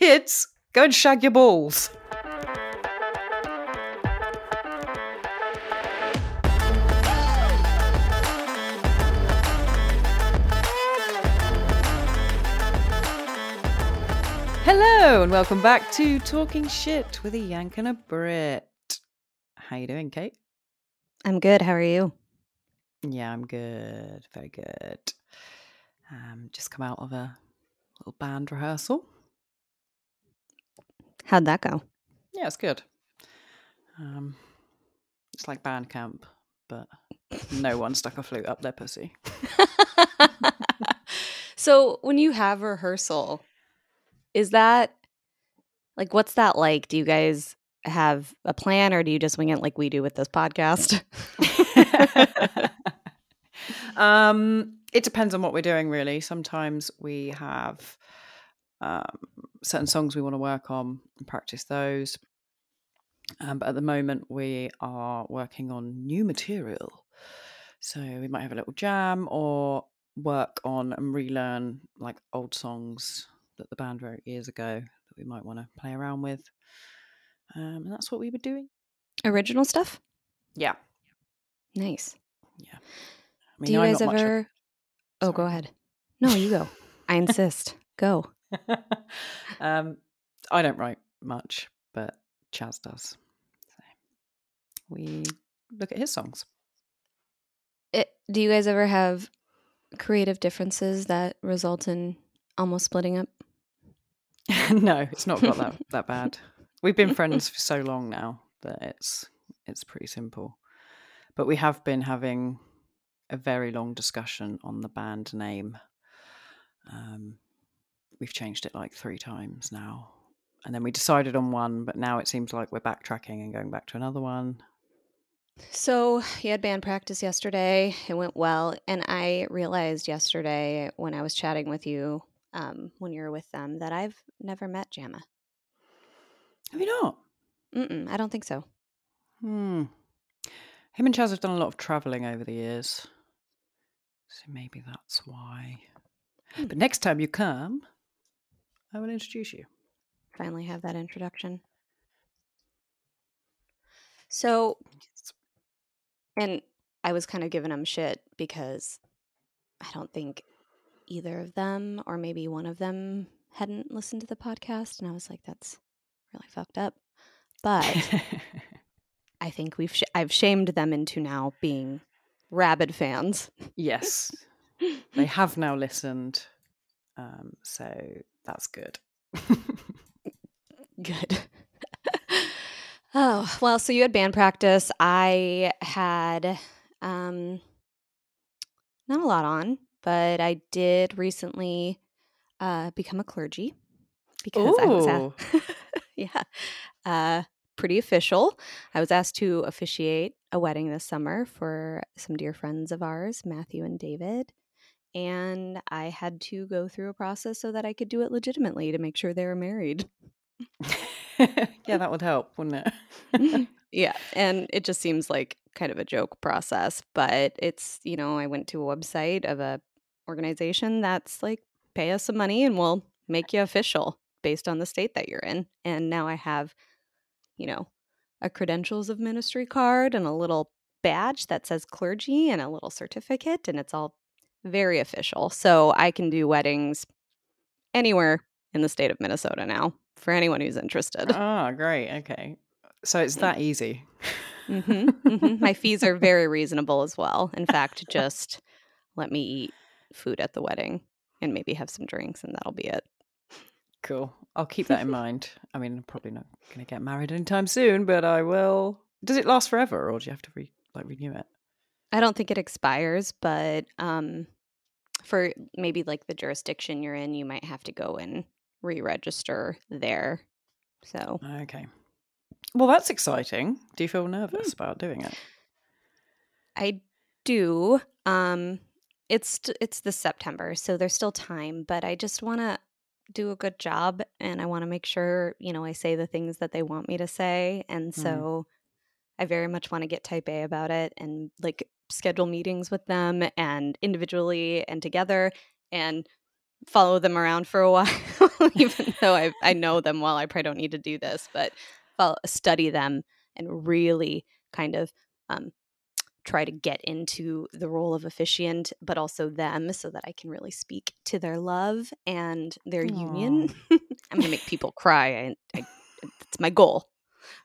Kids, go and shag your balls. Hello and welcome back to Talking Shit with a Yank and a Brit. How you doing, Kate? I'm good. How are you? Yeah, I'm good. Very good. Um, just come out of a little band rehearsal. How'd that go? Yeah, it's good. Um, it's like band camp, but no one stuck a flute up their pussy. so, when you have rehearsal, is that like what's that like? Do you guys have a plan or do you just wing it like we do with this podcast? um, it depends on what we're doing, really. Sometimes we have um, certain songs we want to work on and practice those. Um, but at the moment, we are working on new material. So we might have a little jam or work on and relearn like old songs that the band wrote years ago that we might want to play around with. Um, and that's what we were doing. Original stuff? Yeah. Nice. Yeah. I mean, Do you guys ever? Oh, go ahead. No, you go. I insist. Go. um, I don't write much, but Chaz does. So we look at his songs. It, do you guys ever have creative differences that result in almost splitting up? no, it's not got that that bad. We've been friends for so long now that it's it's pretty simple. But we have been having a very long discussion on the band name. Um, we've changed it like three times now. And then we decided on one, but now it seems like we're backtracking and going back to another one. So, you had band practice yesterday. It went well. And I realized yesterday when I was chatting with you um, when you were with them that I've never met Jamma. Have you not? Mm-mm, I don't think so. Hmm. Him and Chaz have done a lot of travelling over the years. So maybe that's why. Hmm. But next time you come, I will introduce you. Finally have that introduction. So, and I was kind of giving them shit because I don't think either of them, or maybe one of them, hadn't listened to the podcast. And I was like, that's really fucked up. But I think we've, sh- I've shamed them into now being rabid fans. Yes. they have now listened. Um, so that's good. good. oh, well, so you had band practice. I had um not a lot on, but I did recently uh become a clergy because Ooh. I was at yeah. Uh pretty official. I was asked to officiate a wedding this summer for some dear friends of ours, Matthew and David. And I had to go through a process so that I could do it legitimately to make sure they were married. yeah, that would help, wouldn't it? Mm-hmm. yeah. And it just seems like kind of a joke process, but it's, you know, I went to a website of a organization that's like pay us some money and we'll make you official based on the state that you're in. And now I have you know, a credentials of ministry card and a little badge that says clergy and a little certificate, and it's all very official. So I can do weddings anywhere in the state of Minnesota now for anyone who's interested. Oh, great. Okay. So it's that easy. mm-hmm, mm-hmm. My fees are very reasonable as well. In fact, just let me eat food at the wedding and maybe have some drinks, and that'll be it. Cool. I'll keep that in mind. I mean, I'm probably not going to get married anytime soon, but I will. Does it last forever, or do you have to re- like renew it? I don't think it expires, but um, for maybe like the jurisdiction you're in, you might have to go and re-register there. So okay. Well, that's exciting. Do you feel nervous hmm. about doing it? I do. Um, it's it's this September, so there's still time, but I just want to do a good job and I want to make sure, you know, I say the things that they want me to say. And mm-hmm. so mm. I very much want to get type A about it and like schedule meetings with them and individually and together and follow them around for a while even though I I know them well. I probably don't need to do this, but I'll study them and really kind of um, try to get into the role of officiant, but also them, so that I can really speak to their love and their Aw. union. I'm gonna make people cry. I, I, it's my goal.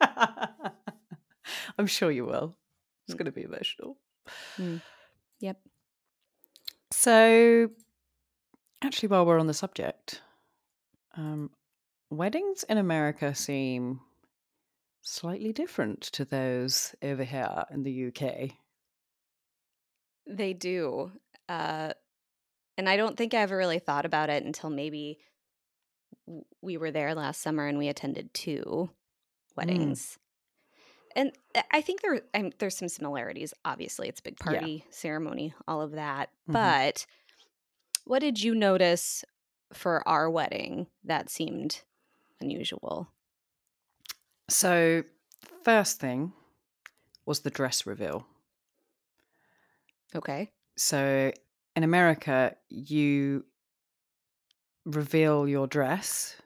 I'm sure you will. It's Mm. going to be emotional. Mm. Yep. So, actually, while we're on the subject, um, weddings in America seem slightly different to those over here in the UK. They do. Uh, and I don't think I ever really thought about it until maybe we were there last summer and we attended two weddings. And I- I think there I'm, there's some similarities. Obviously, it's a big Yeah. party ceremony, all of that. Mhm. But what did you notice for our wedding that seemed unusual? So, first thing was the dress reveal. Okay. So, in America, you reveal your dress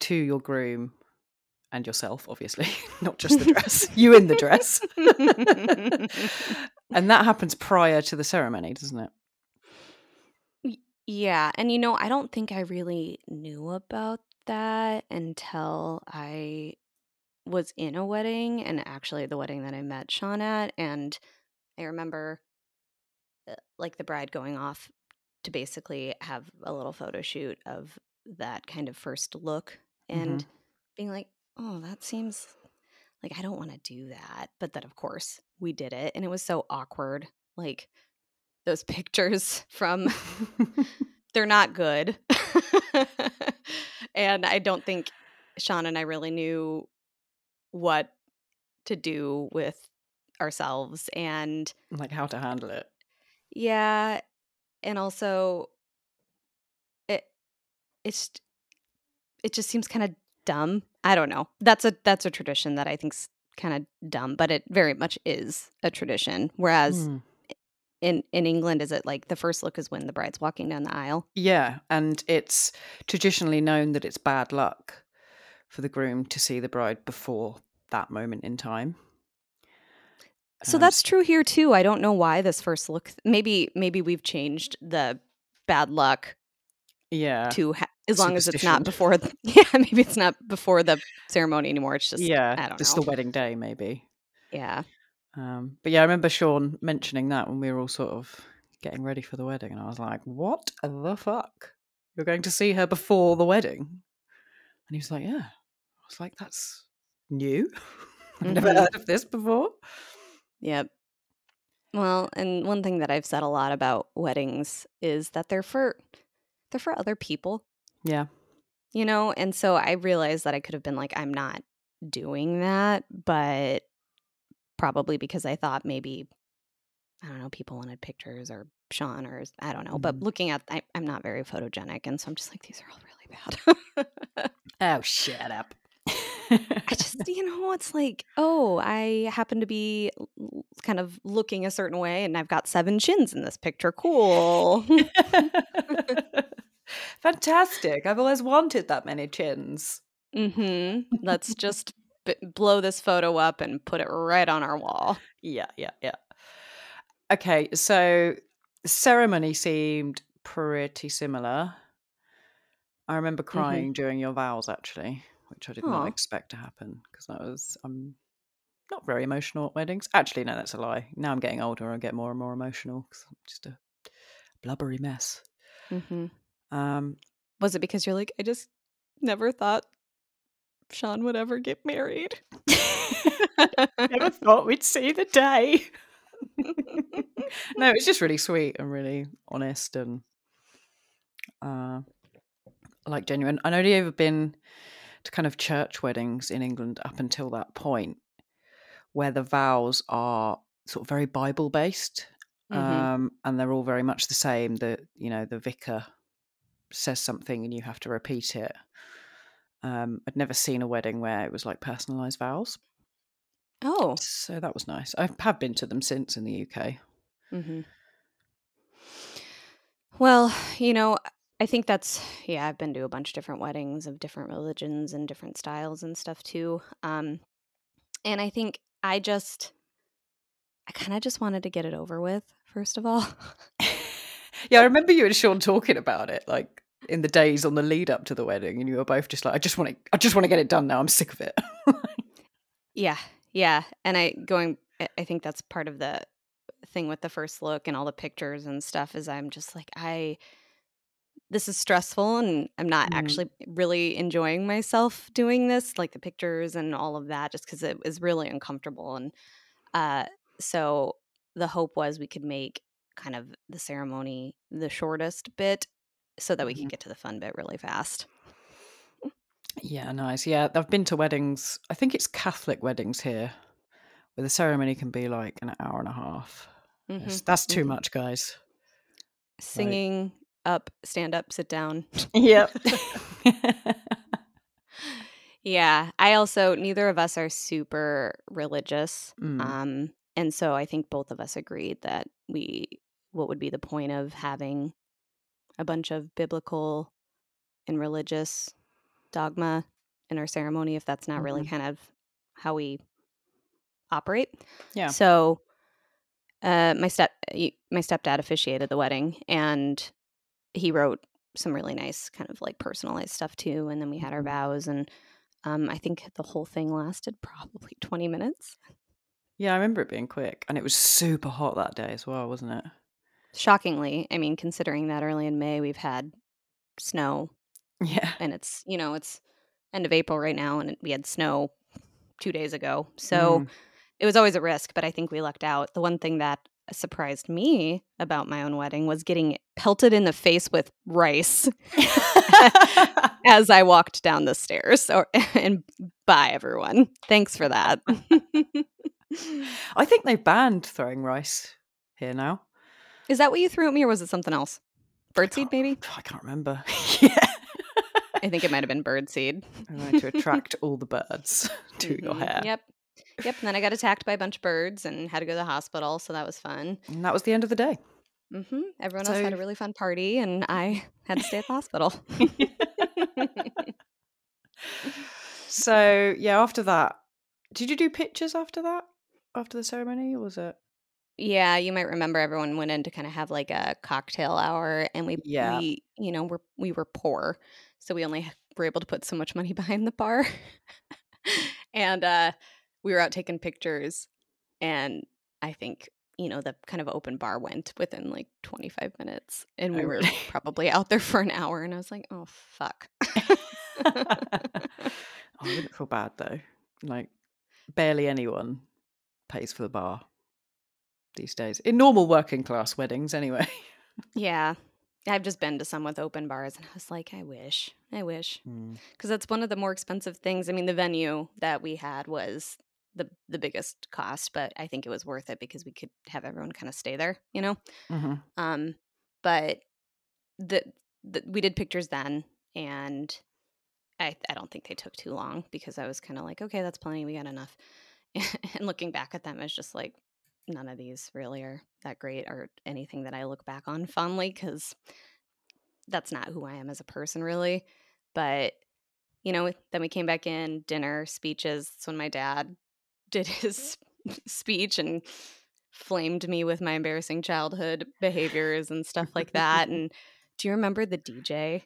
to your groom and yourself, obviously, not just the dress, you in the dress. and that happens prior to the ceremony, doesn't it? Yeah, and you know, I don't think I really knew about that until I was in a wedding and actually the wedding that I met Sean at. And I remember uh, like the bride going off to basically have a little photo shoot of that kind of first look and being like, oh, that seems like I don't want to do that. But then, of course, we did it. And it was so awkward. Like those pictures from they're not good. and I don't think Sean and I really knew what to do with ourselves. And like how to handle it. yeah, and also it it's it just seems kind of dumb. I don't know. That's a that's a tradition that I think's kind of dumb, but it very much is a tradition. Whereas Mm. in in England, is it like the first look is when the bride's walking down the aisle? Yeah, and it's traditionally known that it's bad luck for the groom to see the bride before that moment in time. So Um, that's true here too. I don't know why this first look. Maybe maybe we've changed the bad luck yeah, to ha- as long as it's not before. The, yeah, maybe it's not before the ceremony anymore. It's just yeah, I don't just know. the wedding day, maybe. yeah. Um, but yeah, I remember Sean mentioning that when we were all sort of getting ready for the wedding, and I was like, "What the fuck? You're going to see her before the wedding?" And he was like, "Yeah." I was like, "That's new. I've never Mhm. heard of this before." Yep. Well, and one thing that I've said a lot about weddings is that they're for they're for other people, Yeah, you know? And so I realized that I could have been like I'm not doing that, but probably because I thought maybe I don't know, people wanted pictures or Sean or I don't know. But Mhm. looking at I, I'm not very photogenic and so I'm just like these are all really bad. Oh, shut up. I just, you know, it's like, oh, I happen to be kind of looking a certain way and I've got seven chins in this picture. Cool. Fantastic. I've always wanted that many chins. hmm Let's just b- blow this photo up and put it right on our wall. Yeah, yeah, yeah. Okay, so ceremony seemed pretty similar. I remember crying during your vows actually, which I did not expect to happen because I was I'm not very emotional at weddings. Actually, no, that's a lie. Now I'm getting older, I get more and more emotional because I'm just a blubbery mess. hmm Um, Was it because you're like, I just never thought Sean would ever get married? never thought we'd see the day. no, it's just really sweet and really honest and uh, like genuine. I'd only ever been to kind of church weddings in England up until that point, where the vows are sort of very Bible based, Mhm. um, and they're all very much the same. The you know the vicar says something and you have to repeat it. Um, I'd never seen a wedding where it was like personalised vows, Oh. so that was nice. I have been to them since in the UK. hmm Well, you know, I think that's yeah. I've been to a bunch of different weddings of different religions and different styles and stuff too. Um, and I think I just, I kind of just wanted to get it over with. First of all, yeah, I remember you and Sean talking about it, like in the days on the lead up to the wedding, and you were both just like, "I just want to, I just want to get it done now. I'm sick of it." yeah, yeah, and I going. I think that's part of the thing with the first look and all the pictures and stuff. Is I'm just like I this is stressful and I'm not mm. actually really enjoying myself doing this, like the pictures and all of that, just because it was really uncomfortable. And uh, so the hope was we could make kind of the ceremony the shortest bit so that we mm-hmm. could get to the fun bit really fast. Yeah, nice. Yeah, I've been to weddings. I think it's Catholic weddings here, where the ceremony can be like an hour and a half. Mm-hmm. That's too mm-hmm. much, guys. Singing, up, stand up, sit down. Yep. yeah. I also, neither of us are super religious. Mm. Um, and so I think both of us agreed that we, what would be the point of having a bunch of biblical and religious dogma in our ceremony if that's not mm-hmm. really kind of how we operate. Yeah. So uh, my step my stepdad officiated the wedding and he wrote some really nice kind of like personalized stuff too and then we had our mm-hmm. vows and um, i think the whole thing lasted probably 20 minutes yeah i remember it being quick and it was super hot that day as well wasn't it shockingly i mean considering that early in may we've had snow yeah and it's you know it's end of april right now and we had snow two days ago so mm. it was always a risk but i think we lucked out the one thing that surprised me about my own wedding was getting pelted in the face with rice as I walked down the stairs. Or, and bye, everyone. Thanks for that. I think they banned throwing rice here now. Is that what you threw at me, or was it something else? Birdseed, maybe? I can't remember. yeah. I think it might have been birdseed. I wanted to attract all the birds to mm-hmm. your hair. Yep. Yep. And then I got attacked by a bunch of birds and had to go to the hospital. So that was fun. And that was the end of the day. Mm-hmm. Everyone so... else had a really fun party, and I had to stay at the hospital. so, yeah, after that, did you do pictures after that? After the ceremony, or was it? Yeah, you might remember everyone went in to kind of have like a cocktail hour, and we, yeah. we, you know, we're we were poor, so we only were able to put so much money behind the bar, and uh, we were out taking pictures and I think you know the kind of open bar went within like 25 minutes and we were probably out there for an hour and I was like oh fuck. I wouldn't feel bad though. Like barely anyone pays for the bar these days in normal working class weddings anyway yeah I've just been to some with open bars and I was like, I wish, I wish. Because mm. that's one of the more expensive things. I mean, the venue that we had was the the biggest cost, but I think it was worth it because we could have everyone kind of stay there, you know. Mm-hmm. Um, but the, the we did pictures then, and I I don't think they took too long because I was kind of like, okay, that's plenty, we got enough. and looking back at them, it's just like none of these really are that great or anything that I look back on fondly because that's not who I am as a person, really. But you know, then we came back in, dinner, speeches. It's when my dad did his speech and flamed me with my embarrassing childhood behaviors and stuff like that. and do you remember the DJ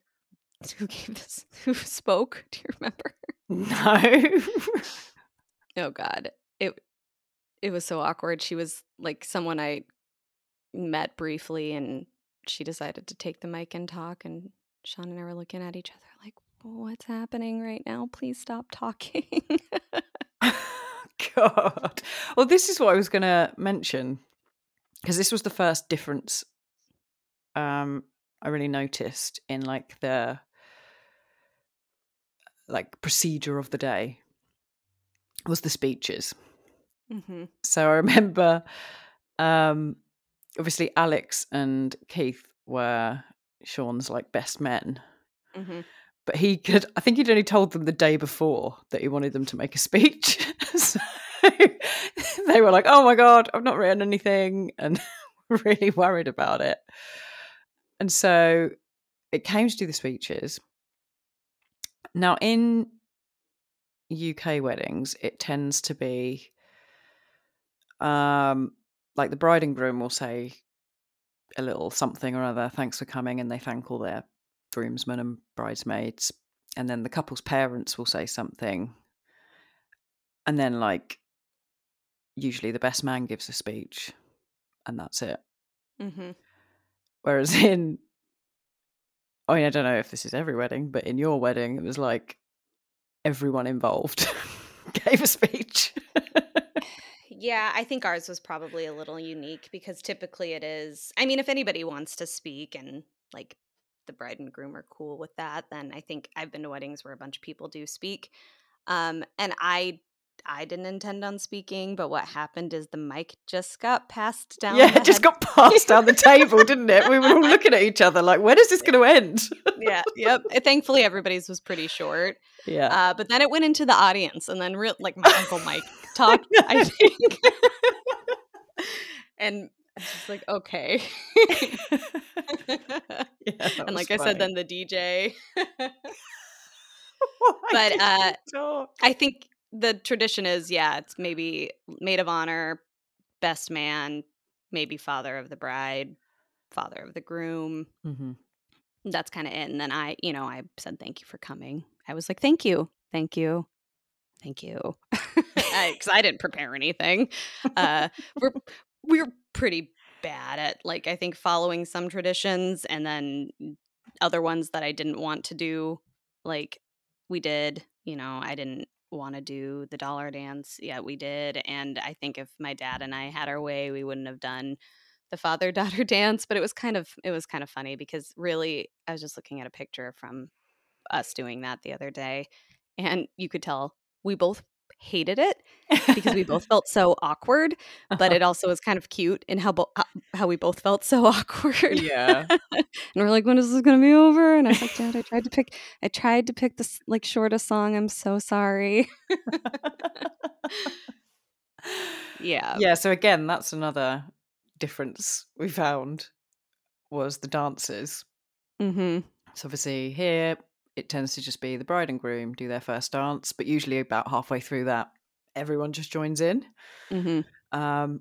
who gave this who spoke? Do you remember? No. oh god. It it was so awkward. She was like someone I met briefly and she decided to take the mic and talk and Sean and I were looking at each other like, what's happening right now? Please stop talking. God. Well, this is what I was going to mention because this was the first difference um, I really noticed in like the like procedure of the day was the speeches. Mm-hmm. So I remember, um, obviously, Alex and Keith were Sean's like best men. Mm-hmm but he could i think he'd only told them the day before that he wanted them to make a speech so they were like oh my god i've not written anything and really worried about it and so it came to do the speeches. Now, in UK weddings, it tends to be um, like the bride and groom will say a little something or other, thanks for coming, and they thank all their groomsmen and bridesmaids. And then the couple's parents will say something. And then, like, usually the best man gives a speech, and that's it. Mm-hmm. Whereas in, I mean, I don't know if this is every wedding, but in your wedding, it was like everyone involved gave a speech. Yeah, I think ours was probably a little unique because typically it is. I mean, if anybody wants to speak and like the bride and groom are cool with that, then I think I've been to weddings where a bunch of people do speak. Um, and I I didn't intend on speaking, but what happened is the mic just got passed down. yeah, it just got passed down the table, didn't it? We were all looking at each other like, when is this going to end? yeah, yep. Thankfully, everybody's was pretty short. yeah. Uh, but then it went into the audience, and then real like my uncle Mike talked. I think, and I was like, okay. Yeah, and like I said, then the DJ. But, uh, talk? I think the tradition is, yeah, it's maybe maid of honor, best man, maybe father of the bride, father of the groom. Mm-hmm. That's kind of it. And then I, you know, I said thank you for coming. I was like, thank you, thank you, thank you, because I, didn't prepare anything. Uh, we're we're pretty bad at like I think following some traditions and then other ones that I didn't want to do. Like we did, you know, I didn't want to do the dollar dance. Yeah, we did. And I think if my dad and I had our way, we wouldn't have done the father daughter dance. But it was kind of it was kind of funny because really I was just looking at a picture from us doing that the other day, and you could tell we both hated it because we both felt so awkward. But it also was kind of cute in how bo- how- how we both felt so awkward. yeah. and we're like, when is this gonna be over? And I was like, Dad, I tried to pick, I tried to pick this like shortest song. I'm so sorry. Yeah. yeah. So again, that's another difference we found was the dances. Mm-hmm. So obviously here it tends to just be the bride and groom do their first dance, but usually about halfway through that, everyone just joins in. Mm-hmm. Um,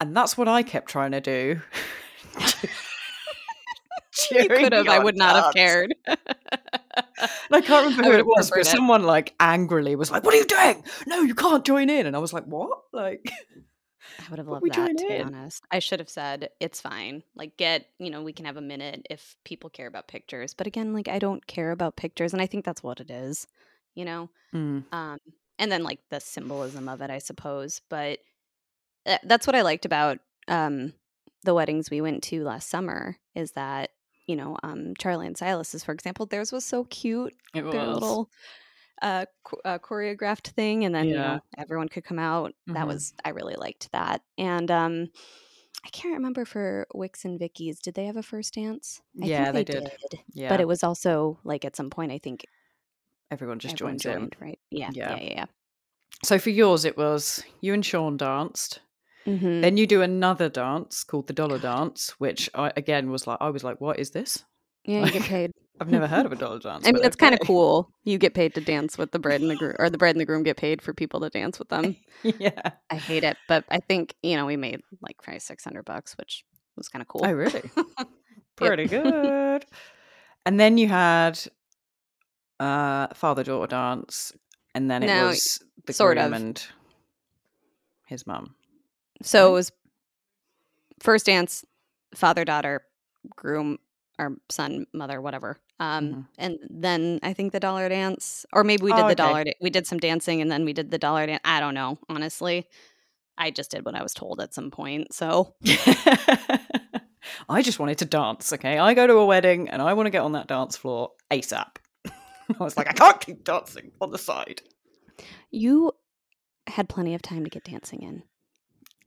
and that's what I kept trying to do. You could have. I would not have cared. I can't remember who it was, but it. someone like angrily was like, "What are you doing? No, you can't join in." And I was like, "What?" Like, I would have loved that, to be in. honest. I should have said, it's fine. Like, get, you know, we can have a minute if people care about pictures. But again, like, I don't care about pictures. And I think that's what it is, you know? mm, Um, and then, like, the symbolism of it, I suppose. But tha- that's what I liked about um, the weddings we went to last summer is that, you know, um, Charlie and Silas's, for example, theirs was so cute it their was. little uh, uh choreographed thing and then you know everyone could come out that Mhm. was i really liked that and um i can't remember for Wicks and vicky's did they have a first dance I Yeah, think they they, did. did, yeah, but it was also like at some point i think everyone just everyone joins in. joined right yeah Yeah. yeah yeah, yeah. So for yours, it was you and Sean danced. Mhm. Then you do another dance called the dollar dance, which I again was like, I was like, "What is this?" yeah you get paid I've never heard of a dollar dance. i mean it's kind of cool you get paid to dance with the bride and the groom or the bride and the groom get paid for people to dance with them yeah. i hate it but i think you know we made like probably 600 bucks which was kind of cool Oh, really? Pretty good. And then you had uh father daughter dance, and then it No, was the sort groom of. and his mom. So Right? it was first dance, father, daughter, groom, or son, mother, whatever. Um, Mhm. and then I think the dollar dance, or maybe we did Oh, the okay. dollar. Da- we did some dancing, and then we did the dollar dance. I don't know, honestly. I just did what I was told at some point. So I just wanted to dance. Okay, I go to a wedding and I want to get on that dance floor ASAP. I was like, I can't keep dancing on the side, you had plenty of time to get dancing in.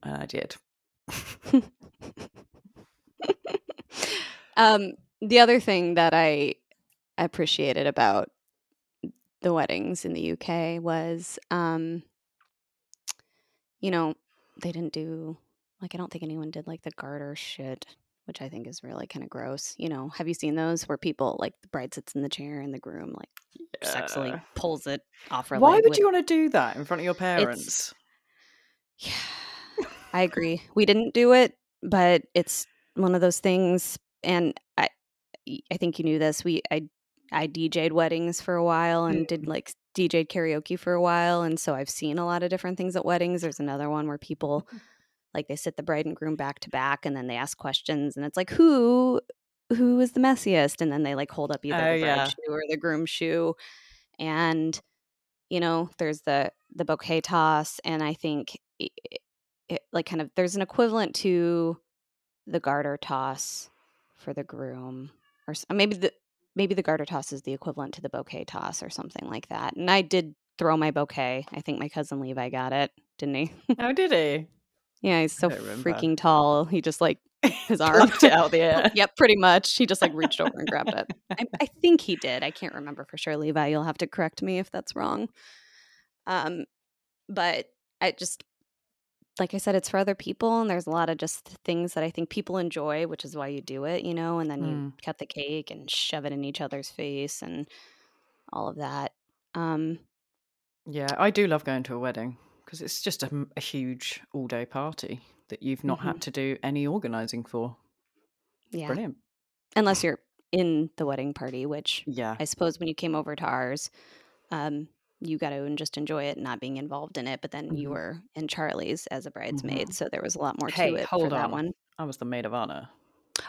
and I did. um, the other thing that I appreciated about the weddings in the UK was, um, you know, they didn't do like I don't think anyone did like the garter shit which I think is really kind of gross. You know, have you seen those where people like the bride sits in the chair and the groom like sexually pulls it off her Why would with- you want to do that in front of your parents? Yeah, I agree. We didn't do it, but it's one of those things. And I, I think you knew this. We, I, I DJ'd weddings for a while and did mm. like DJ'd karaoke for a while, and so I've seen a lot of different things at weddings. There's another one where people, mm-hmm. like, they sit the bride and groom back to back, and then they ask questions, and it's like, who, who is the messiest? And then they like hold up either Oh, the bride yeah. shoe or the groom shoe, and you know there's the the bouquet toss and i think it, it, like kind of there's an equivalent to the garter toss for the groom or maybe the maybe the garter toss is the equivalent to the bouquet toss or something like that and i did throw my bouquet. I think my cousin levi got it didn't he? How did he? yeah he's so freaking tall. He just like his arm out the air. yep pretty much. He just like reached over and grabbed it. I, I think he did. I can't remember for sure levi. You'll have to correct me if that's wrong. Um but i just like i said it's for other people and there's a lot of just things that i think people enjoy which is why you do it you know and then you Mm. cut the cake and shove it in each other's face and all of that um Yeah, I do love going to a wedding because it's just a huge all day party that you've not had to do any organising for. yeah Brilliant. unless you're in the wedding party which Yeah. I suppose when you came over to ours, um, you got to just enjoy it, not being involved in it. But then you Mhm. were in Charlie's as a bridesmaid, so there was a lot more Hey, to it hold for that one. I was the maid of honour.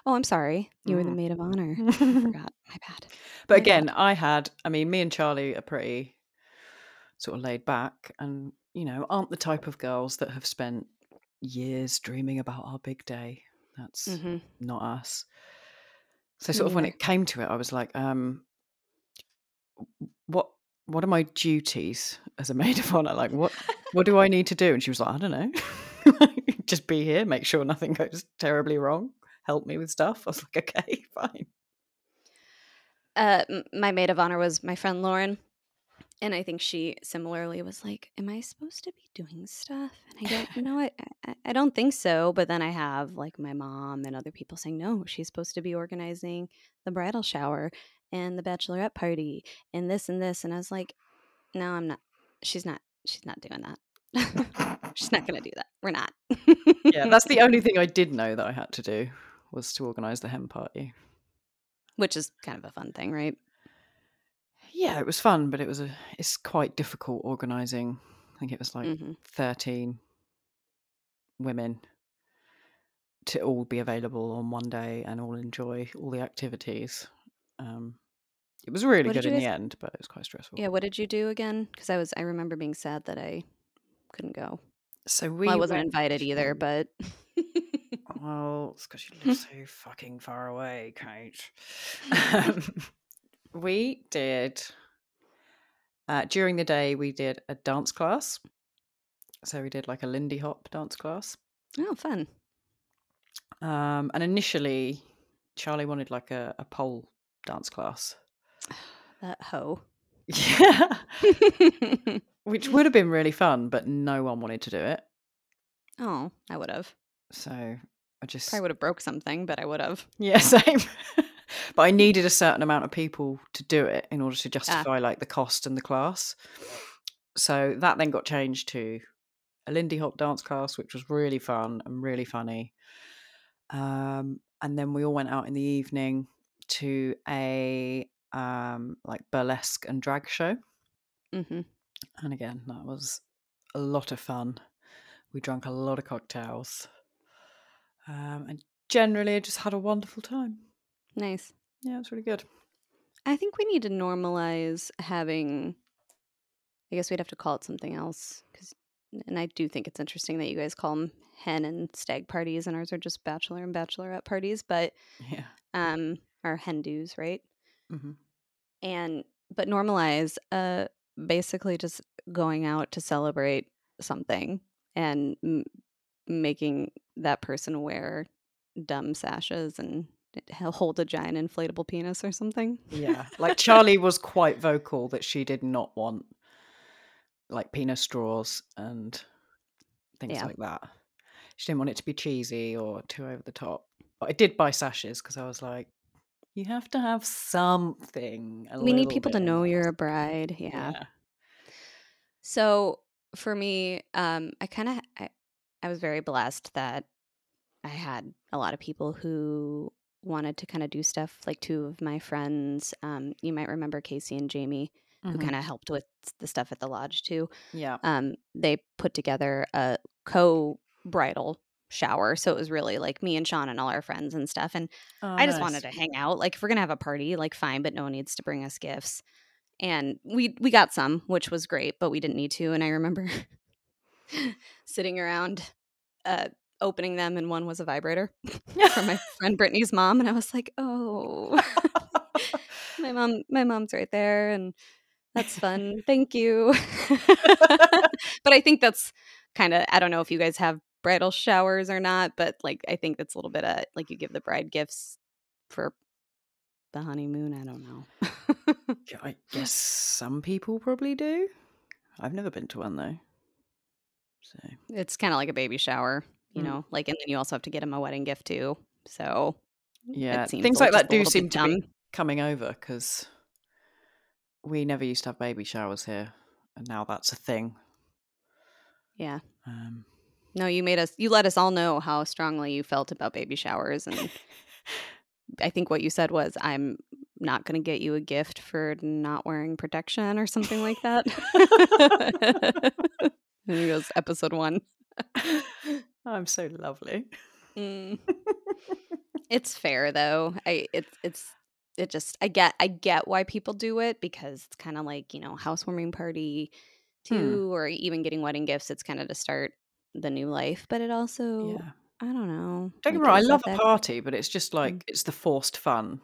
Oh, I'm sorry, you were the Mhm. maid of honor. I forgot. My bad. But My again, bad. I had, I mean, me and Charlie are pretty sort of laid back and, you know, aren't the type of girls that have spent years dreaming about our big day. That's Mhm. not us. So sort of when it came to it, I was like, um, what what are my duties as a maid of honor? Like what what do I need to do? And she was like, I don't know. Just be here, make sure nothing goes terribly wrong. Help me with stuff. I was like, okay, fine. Uh, my maid of honor was my friend Lauren. And I think she similarly was like, Am I supposed to be doing stuff? And I go, You know what? I, I don't think so. But then I have like my mom and other people saying, No, she's supposed to be organizing the bridal shower and the bachelorette party and this and this. And I was like, No, I'm not. She's not. She's not doing that. she's not going to do that. We're not. yeah, that's the only thing I did know that I had to do was to organise the hen party. Which is kind of a fun thing, right? Yeah, it was fun, but it was a it's quite difficult organising. I think it was like hmm thirteen women to all be available on one day and all enjoy all the activities. Um, it was really What good in the end, but it was quite stressful. Yeah. What did you do again? Because I was, I remember being sad that I couldn't go. So we Well, I wasn't went invited either, but Well, it's because you live so fucking far away, Kate. Um, we did uh, during the day. We did a dance class. So we did like a Lindy Hop dance class. oh, fun. Um, and initially, Charlie wanted like a, a pole dance class. That hoe. Yeah, which would have been really fun, but no one wanted to do it. oh, I would have. So I just Probably would have broke something, but I would have. Yeah, same. but I needed a certain amount of people to do it in order to justify like the cost and the class. So that then got changed to a Lindy Hop dance class, which was really fun and really funny. Um, and then we all went out in the evening to a um, like burlesque and drag show. hmm And again, that was a lot of fun. We drank a lot of cocktails. Um, and generally I just had a wonderful time. Nice. Yeah, it's really good. I think we need to normalize having. I guess we'd have to call it something else, because, and I do think it's interesting that you guys call them hen and stag parties, and ours are just bachelor and bachelorette parties, but Yeah. um, are hen do's, right? hmm and but normalize uh basically just going out to celebrate something and m- making that person wear dumb sashes and hold a giant inflatable penis or something Yeah. Like Charlie was quite vocal that she did not want like penis straws and things Yeah. like that. She didn't want it to be cheesy or too over the top. But I did buy sashes because I was like, you have to have something. we need people to know you're a bride. Yeah. yeah. So for me, um, I kind of I, I was very blessed that I had a lot of people who wanted to kind of do stuff. Like two of my friends, um, you might remember Casey and Jamie, mm-hmm. who kind of helped with the stuff at the lodge too. Yeah. Um, they put together a co bridal shower. So it was really like me and Sean and all our friends and stuff. And oh, I just nice. wanted to hang out. Like if we're gonna have a party, like fine, but no one needs to bring us gifts. And we we got some, which was great, but we didn't need to. And I remember sitting around uh opening them and one was a vibrator from my friend Brittany's mom. And I was like, oh my mom my mom's right there and that's fun. Thank you. but I think that's kind of I don't know if you guys have bridal showers or not, but like I think that's a little bit of like you give the bride gifts for the honeymoon. I don't know. I guess some people probably do. I've never been to one though. So it's kind of like a baby shower, you mm. know, like, and then you also have to get them a wedding gift too. So yeah, things like that do seem to be coming over because we never used to have baby showers here, and now that's a thing. Yeah. Um, no, you made us you let us all know how strongly you felt about baby showers and I think what you said was I'm not going to get you a gift for not wearing protection or something like that. and he goes episode 1. I'm so lovely. Mm. it's fair though. I it's it's it just I get I get why people do it because it's kind of like, you know, housewarming party hmm. too hmm. or even getting wedding gifts. It's kind of to start the new life, but it also yeah. I don't know. Don't get me wrong, I love a party, but it's just like mm. it's the forced fun.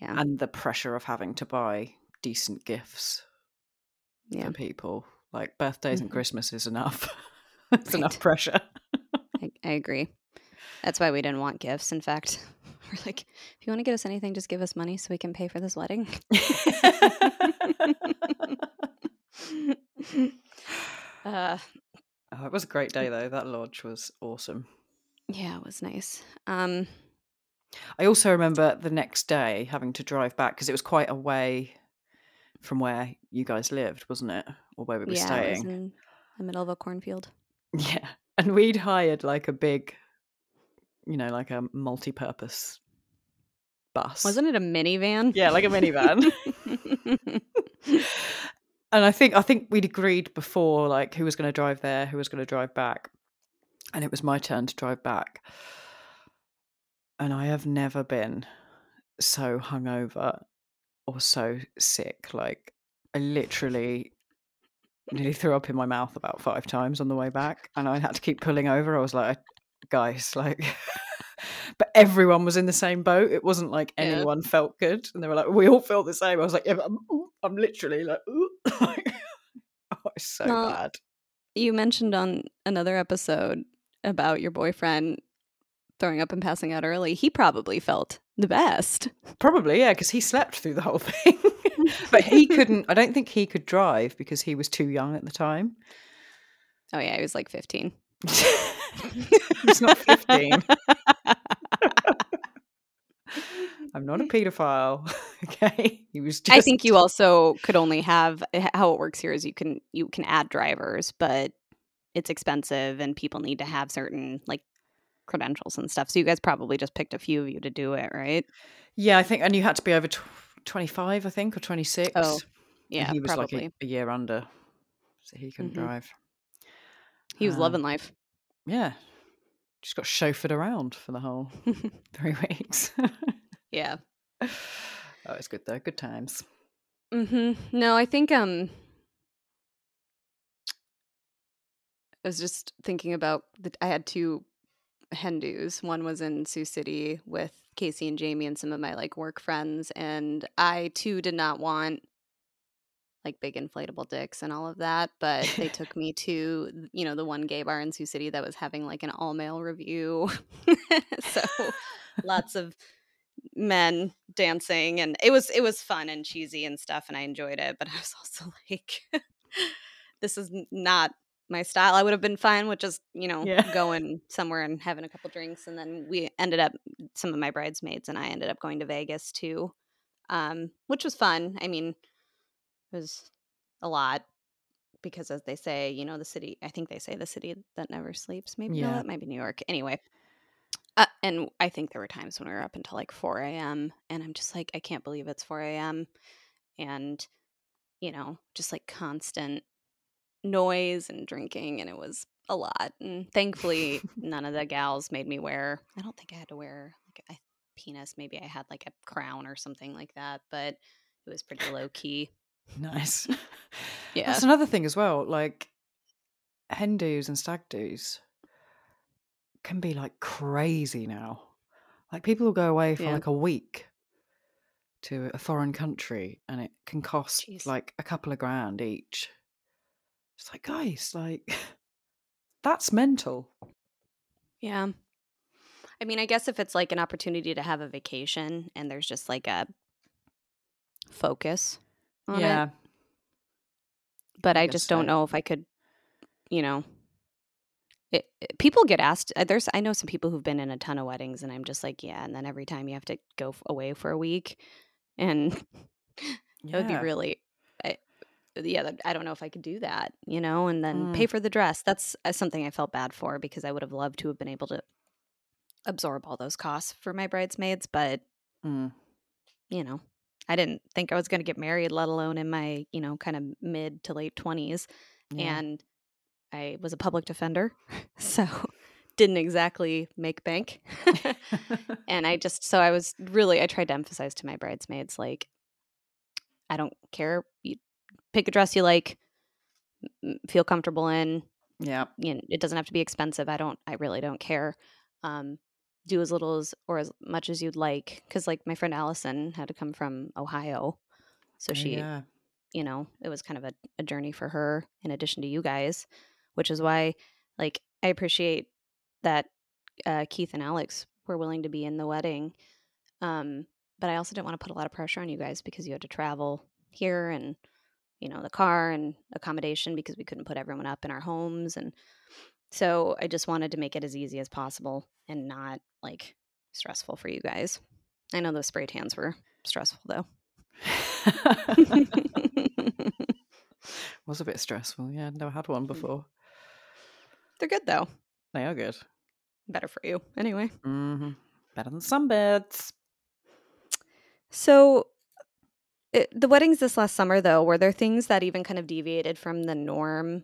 Yeah. And the pressure of having to buy decent gifts yeah. for people. Like birthdays mm-hmm. and Christmas is enough. it's right. enough pressure. I, I agree. That's why we didn't want gifts. In fact, we're like, if you want to get us anything, just give us money so we can pay for this wedding. uh, Oh, it was a great day though. That lodge was awesome. Yeah, it was nice. Um, I also remember the next day having to drive back because it was quite a way from where you guys lived, wasn't it? Or where we were yeah, staying. It was in the middle of a cornfield. Yeah. And we'd hired like a big, you know, like a multi purpose bus. Wasn't it a minivan? Yeah, like a minivan. and I think I think we'd agreed before, like who was going to drive there, who was going to drive back, and it was my turn to drive back. And I have never been so hungover or so sick. Like I literally nearly threw up in my mouth about five times on the way back, and I had to keep pulling over. I was like, guys, like. but everyone was in the same boat. It wasn't like anyone yeah. felt good, and they were like, "We all felt the same." I was like, "Yeah, I'm, I'm literally like, oh, it's so well, bad." You mentioned on another episode about your boyfriend throwing up and passing out early. He probably felt the best. Probably, yeah, because he slept through the whole thing. but he couldn't. I don't think he could drive because he was too young at the time. Oh yeah, he was like fifteen. He's not fifteen. I'm not a pedophile. okay. He was just... I think you also could only have how it works here is you can you can add drivers, but it's expensive and people need to have certain like credentials and stuff. So you guys probably just picked a few of you to do it, right? Yeah, I think and you had to be over tw- 25, I think, or 26. Oh. Yeah, and he was probably. like a, a, year under. So he couldn't mm-hmm. drive. He was um, loving life. Yeah. Just got chauffeured around for the whole three weeks. Yeah. Oh, it's good though. Good times. Mm-hmm. No, I think um I was just thinking about that I had two hen dos. One was in Sioux City with Casey and Jamie and some of my like work friends. And I too did not want like big inflatable dicks and all of that. But they took me to, you know, the one gay bar in Sioux City that was having like an all male revue. so lots of men dancing and it was it was fun and cheesy and stuff and I enjoyed it but I was also like this is not my style. I would have been fine with just, you know, Yeah. going somewhere and having a couple drinks. And then we ended up, some of my bridesmaids and I ended up going to Vegas too, um, which was fun. I mean, it was a lot because, as they say, you know, the city, I think they say the city that never sleeps. Maybe, no, Yeah. that might be New York. Anyway. Uh, and I think there were times when we were up until like 4 a.m. And I'm just like, I can't believe it's 4 a.m. And, you know, just like constant noise and drinking. And it was a lot. And thankfully, none of the gals made me wear, I don't think I had to wear like a penis. Maybe I had like a crown or something like that. But it was pretty low key. Nice. Yeah. That's another thing as well. Like hen do's and stag do's can be like crazy now. Like people will go away for Yeah. like a week to a foreign country and it can cost Jeez. like a couple of grand each. It's like, guys, like that's mental. Yeah. I mean, I guess if it's like an opportunity to have a vacation and there's just like a focus on yeah. it, but I I guess just don't so. know if I could, you know. It, it- people get asked. uh, There's, I know some people who've been in a ton of weddings, and I'm just like, yeah. And then every time you have to go f- away for a week, and it would be really, I, yeah. I don't know if I could do that, you know. And then Mm. pay for the dress. That's uh, something I felt bad for because I would have loved to have been able to absorb all those costs for my bridesmaids, but Mm. you know, I didn't think I was going to get married, let alone in my, you know, kind of mid to late 20s. Yeah. And I was a public defender, so didn't exactly make bank. and I just, so I was really, I tried to emphasize to my bridesmaids, like, I don't care. You pick a dress you like, feel comfortable in. yeah. You know, it doesn't have to be expensive. I don't, I really don't care. Um, do as little as or as much as you'd like. Cause like my friend Allison had to come from Ohio. So Oh, she, yeah. you know, it was kind of a, a journey for her in addition to you guys, which is why, like, I appreciate that uh, Keith and Alex were willing to be in the wedding. Um, but I also didn't want to put a lot of pressure on you guys because you had to travel here and, you know, the car and accommodation because we couldn't put everyone up in our homes. And so I just wanted to make it as easy as possible and not like stressful for you guys. I know those spray tans were stressful though. was a bit stressful. Yeah, I'd never had one before. They're good though. They are good. Better for you. Anyway. hmm Better than sunbeds. So, it, the weddings this last summer, though, were there things that even kind of deviated from the norm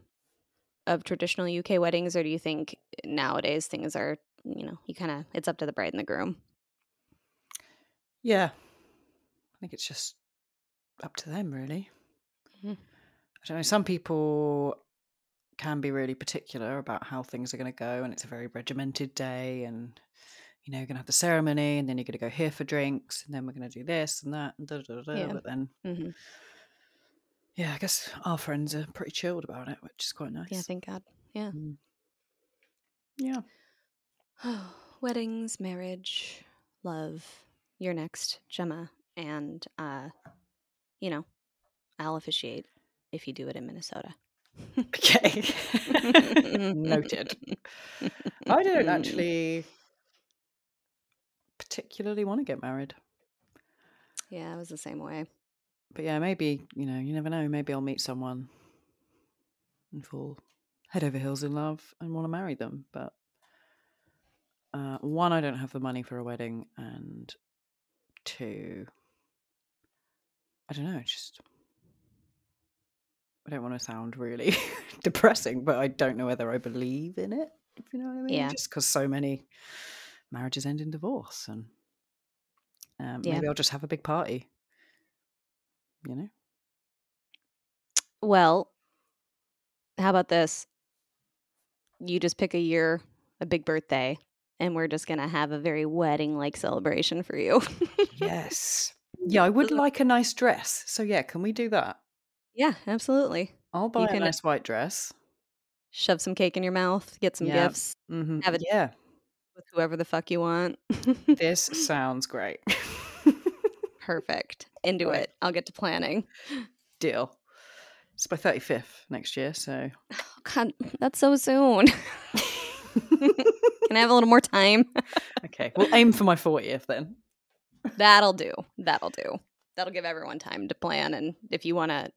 of traditional UK weddings, or do you think nowadays things are, you know, you kind of, it's up to the bride and the groom? Yeah. I think it's just up to them, really. Mhm. I don't know. Some people can be really particular about how things are going to go, and it's a very regimented day, and you know, you're going to have the ceremony, and then you're going to go here for drinks, and then we're going to do this and that, and da da da. Yeah. But then, Mm-hmm. yeah, I guess our friends are pretty chilled about it, which is quite nice. Yeah, thank God. Yeah. Mm. Yeah. Weddings, marriage, love. You're next, Gemma. And, uh, you know, I'll officiate if you do it in Minnesota. Okay. Noted. I don't actually particularly want to get married. Yeah, it was the same way. But yeah, maybe, you know, you never know. Maybe I'll meet someone and fall head over heels in love and want to marry them. But uh, one, I don't have the money for a wedding. And two, I don't know. Just, I don't want to sound really depressing, but I don't know whether I believe in it, if you know what I mean. Yeah. Just because so many marriages end in divorce. And um, Yeah. maybe I'll just have a big party, you know? Well, how about this? You just pick a year, a big birthday, and we're just going to have a very wedding like celebration for you. Yes. Yeah, I would like a nice dress. So yeah, can we do that? Yeah, absolutely. I'll buy a can- nice white dress. Shove some cake in your mouth, get some Yeah. gifts hmm Have it- Yeah, with whoever the fuck you want. this sounds great. Perfect. Into Right. it. I'll get to planning. Deal. It's my thirty fifth next year, so Oh God, that's so soon. Can I have a little more time? Okay, we'll aim for my 40th then. That'll do. That'll do. That'll give everyone time to plan. And if you want to,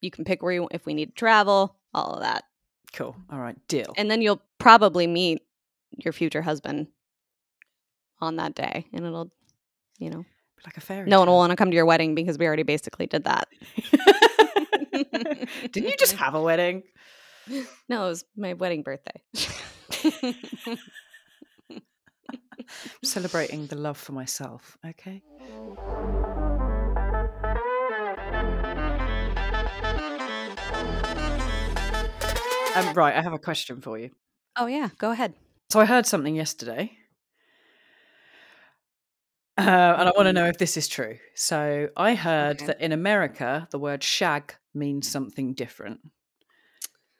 you can pick where you, if we need to travel, all of that. Cool. All right, deal. And then you'll probably meet your future husband on that day. And it'll, you know, like a fairy. no one will want to come to your wedding because we already basically did that. Didn't you just have a wedding? No, it was my wedding birthday. Celebrating the love for myself. Okay. Um, right, I have a question for you. oh, yeah. Go ahead. So I heard something yesterday, uh, and I want to know if this is true. So I heard Okay. that in America, the word shag means something different.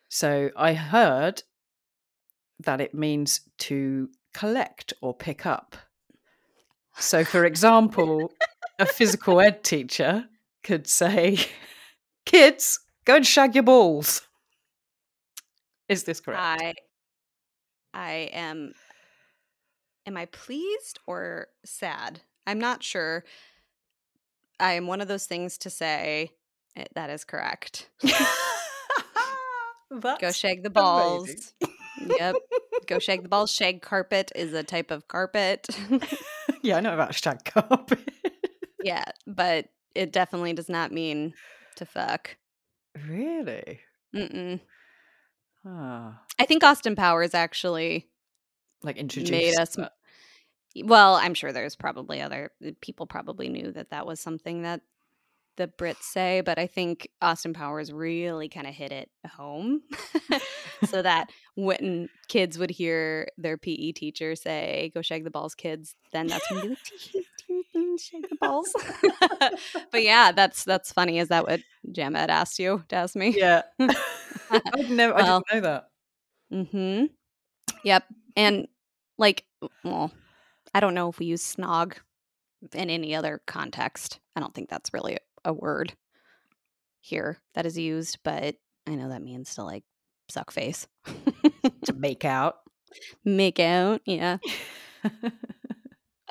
So I heard that it means to collect or pick up. So, for example, a physical ed teacher could say, Kids, go and shag your balls. Is this correct? I I am am I pleased or sad? I'm not sure. I am one of those things to say eh, that is correct. Go shag the balls. yep. Go shag the balls. Shag carpet is a type of carpet. yeah, I know about shag carpet. yeah, but it definitely does not mean to fuck. really? Mm-mm. I think Austin Powers actually like introduced. made us well i'm sure there's probably other uh, people probably knew that that was something that the brits say but i think austin powers really kind of hit it home so that when kids would hear their pe teacher say go shag the balls kids then that's when be like shag the balls but yeah that's that's funny is that what had asked you to ask me Yeah. I'd never, I Well, didn't know that. Mm-hmm. Yep. And like, well, I don't know if we use snog in any other context. I don't think that's really a word here that is used, but I know that means to like suck face. To make out. Make out. Yeah.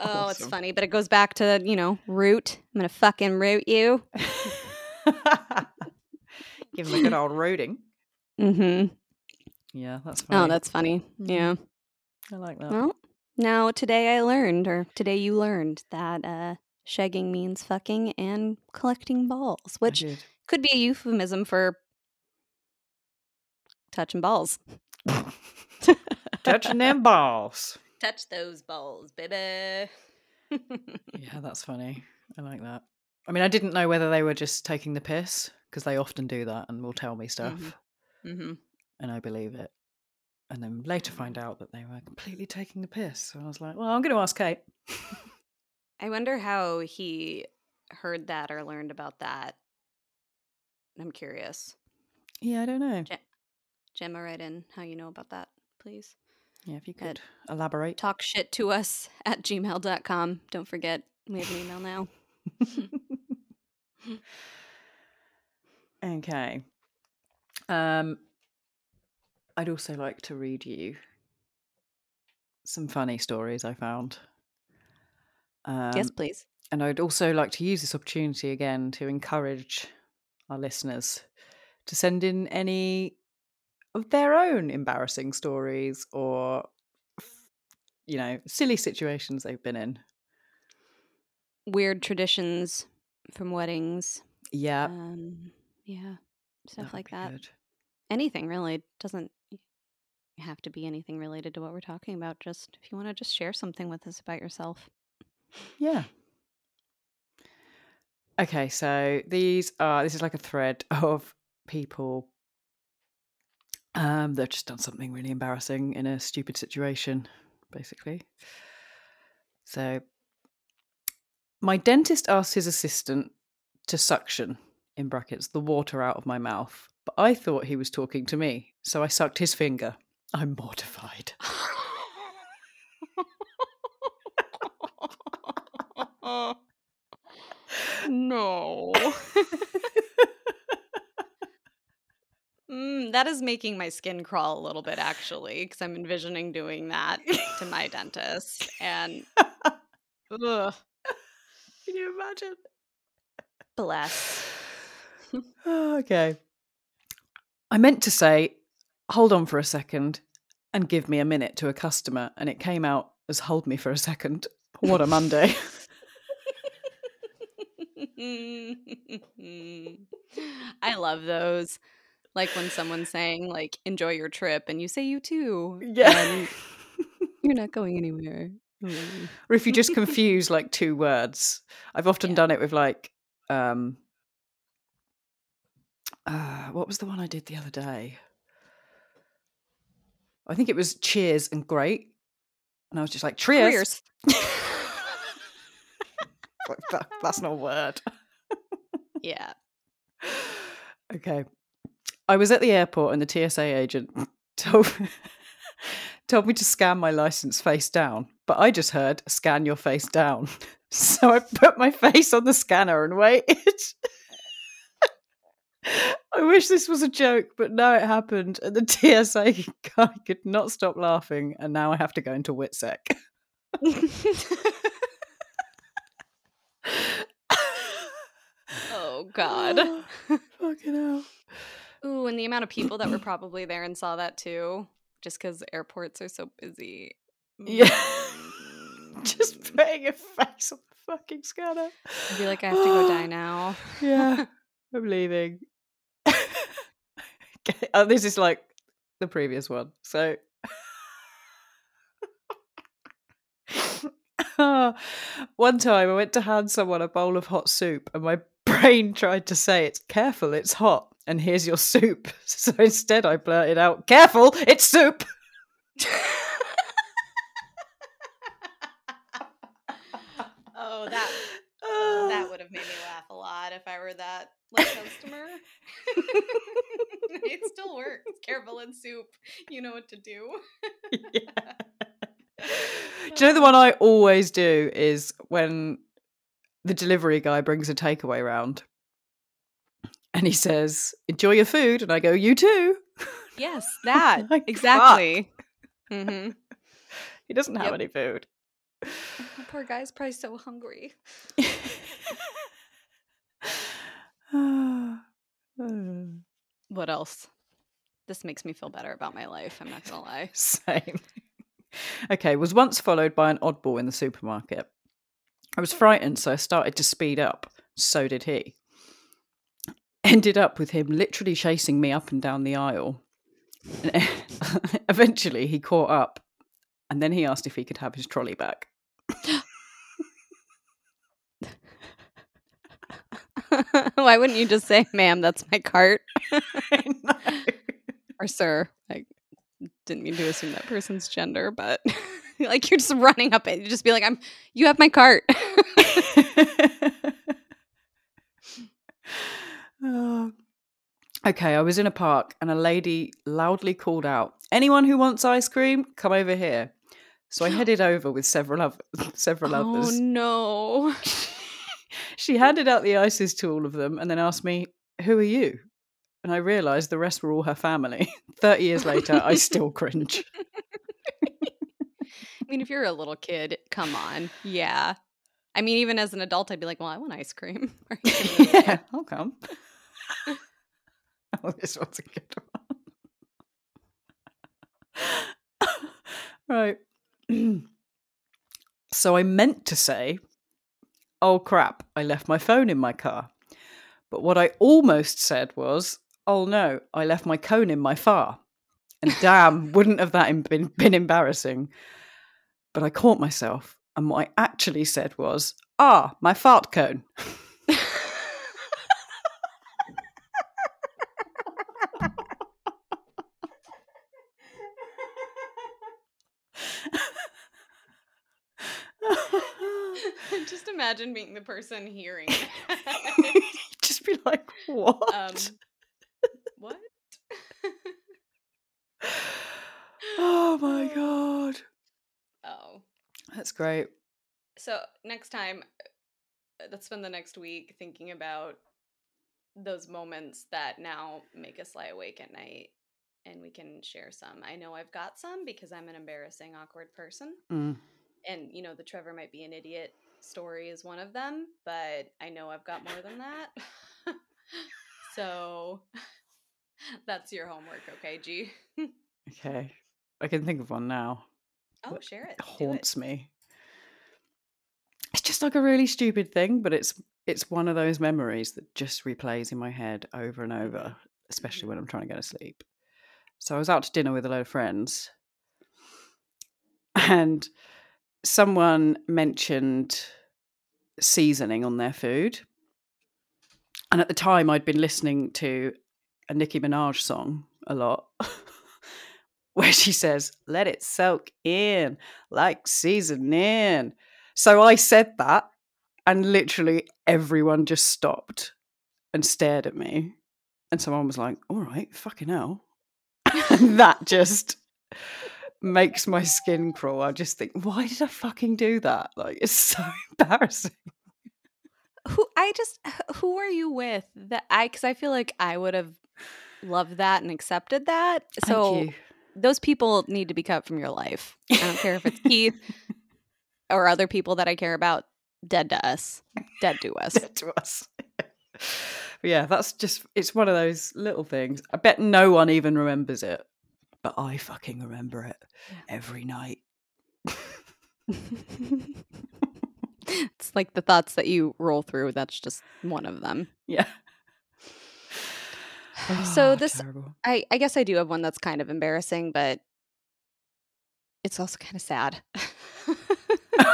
Oh, it's funny, but it goes back to, you know, root. I'm going to fucking root you. Give him a good old rooting. Mm-hmm. Yeah, that's funny. Oh, that's funny. Mm. Yeah. I like that. Well, now today I learned, or today you learned, that uh, shagging means fucking and collecting balls, which could be a euphemism for touching balls. Touching them balls. Touch those balls, baby. Yeah, that's funny. I like that. I mean, I didn't know whether they were just taking the piss because they often do that and will tell me stuff, mm-hmm. and I believe it. And then later find out that they were completely taking the piss. So I was like, well, I'm going to ask Kate. I wonder how he heard that or learned about that. I'm curious. yeah, I don't know. Gemma, write in how you know about that, please. Yeah, if you could elaborate. Talk shit to us at gmail.com. Don't forget, we have an email now. okay. Um, I'd also like to read you some funny stories I found. Um, yes, please. And I'd also like to use this opportunity again to encourage our listeners to send in any of their own embarrassing stories or, you know, silly situations they've been in. Weird traditions from weddings. Yeah. Um, yeah, stuff would like that. good. Anything really doesn't have to be anything related to what we're talking about. Just if you want to just share something with us about yourself. Yeah. Okay, so these are this is like a thread of people um that have just done something really embarrassing in a stupid situation, basically. So my dentist asked his assistant to suction in brackets the water out of my mouth, but I thought he was talking to me, so I sucked his finger. I'm mortified. no. Mm, that is making my skin crawl a little bit, actually, because I'm envisioning doing that to my dentist. And ugh, Can you imagine? bless. Okay. I meant to say, hold on for a second and give me a minute to a customer, and it came out as hold me for a second. What a Monday. I love those. Like when someone's saying, like, enjoy your trip, and you say you too. Yeah. You're not going anywhere. Mm. or if you just confuse like two words. I've often Yeah. done it with like um uh, what was the one I did the other day? I think it was cheers and great. And I was just like, cheers. Careers. Like, that- that's not a word. Yeah. Okay. I was at the airport and the TSA agent told told me to scan my license face down, but I just heard scan your face down. So I put my face on the scanner and waited. I wish this was a joke, but no, it happened. And the TSA guy could not stop laughing, and now I have to go into WITSEC. oh God. Fucking hell. And the amount of people that were probably there and saw that too, just because airports are so busy. Yeah. Mm. Just putting your face on the fucking scanner. I feel like I have to go die now. Yeah, I'm leaving. okay. Oh, this is like the previous one. So, one time I went to hand someone a bowl of hot soup, and my brain tried to say, "It's careful, it's hot, and here's your soup." So instead, I blurted out, "Careful, it's soup." oh, that Oh, that would have made me laugh a lot if I were that like customer. it still works. Careful in soup. You know what to do. yeah. Do you know the one I always do is when the delivery guy brings a takeaway round and he says, Enjoy your food. And I go, You too. Yes, that Like, exactly. hmm He doesn't have Yep. any food. poor guy's probably so hungry. What else? This makes me feel better about my life. I'm not gonna lie. Same. okay, was once followed by an oddball in the supermarket. I was frightened, so I started to speed up. So did he. Ended up with him literally chasing me up and down the aisle. And Eventually, he caught up, and then he asked if he could have his trolley back. Why wouldn't you just say, "Ma'am, that's my cart," or "Sir"? I didn't mean to assume that person's gender, but like you're just running up it. You just be like, "I'm. You have my cart." Okay, I was in a park and a lady loudly called out, "Anyone who wants ice cream, come over here." So I headed over with several other, several oh others. Oh no! She handed out the ices to all of them and then asked me, "Who are you?" And I realised the rest were all her family. Thirty years later, I still cringe. I mean, if you're a little kid, come on, yeah. I mean, even as an adult, I'd be like, "Well, I want ice cream." Are you giving me yeah, I'll come. Oh, this one's a good one. right. so I meant to say, oh crap, I left my phone in my car. But what I almost said was, oh no, I left my cone in my far. And damn, wouldn't have that been, been embarrassing. But I caught myself. And what I actually said was, ah, my fart cone. Just imagine being the person hearing. Just be like, what? um, what? oh my god. Oh, That's great. so next time, uh, let's spend the next week thinking about those moments that now make us lie awake at night and we can share some. I know I've got some because I'm an embarrassing, awkward person. Mm. And, you know, the Trevor might be an idiot story is one of them, but I know I've got more than that. so that's your homework, okay, G? Okay. I can think of one now. Oh, that share it. It. haunts me. It's just like a really stupid thing, but it's it's one of those memories that just replays in my head over and over, especially Mhm. when I'm trying to go to sleep. So I was out to dinner with a load of friends, and someone mentioned seasoning on their food. And at the time, I'd been listening to a Nicki Minaj song a lot, where she says, Let it soak in like seasoning. So I said that, and literally everyone just stopped and stared at me. And someone was like, All right, fucking hell. that just makes my skin crawl. I just think, why did I fucking do that? Like, it's so embarrassing. Who I just who are you with that I cuz I feel like I would have loved that and accepted that. So Thank you. those people need to be cut from your life. I don't care if it's Keith or other people that I care about dead to us. Dead to us. Dead to us. Yeah, that's just it's one of those little things. I bet no one even remembers it. But I fucking remember it every night. it's like the thoughts that you roll through. That's just one of them. Yeah. So this- terrible. I, I guess I do have one that's kind of embarrassing, but it's also kind of sad. you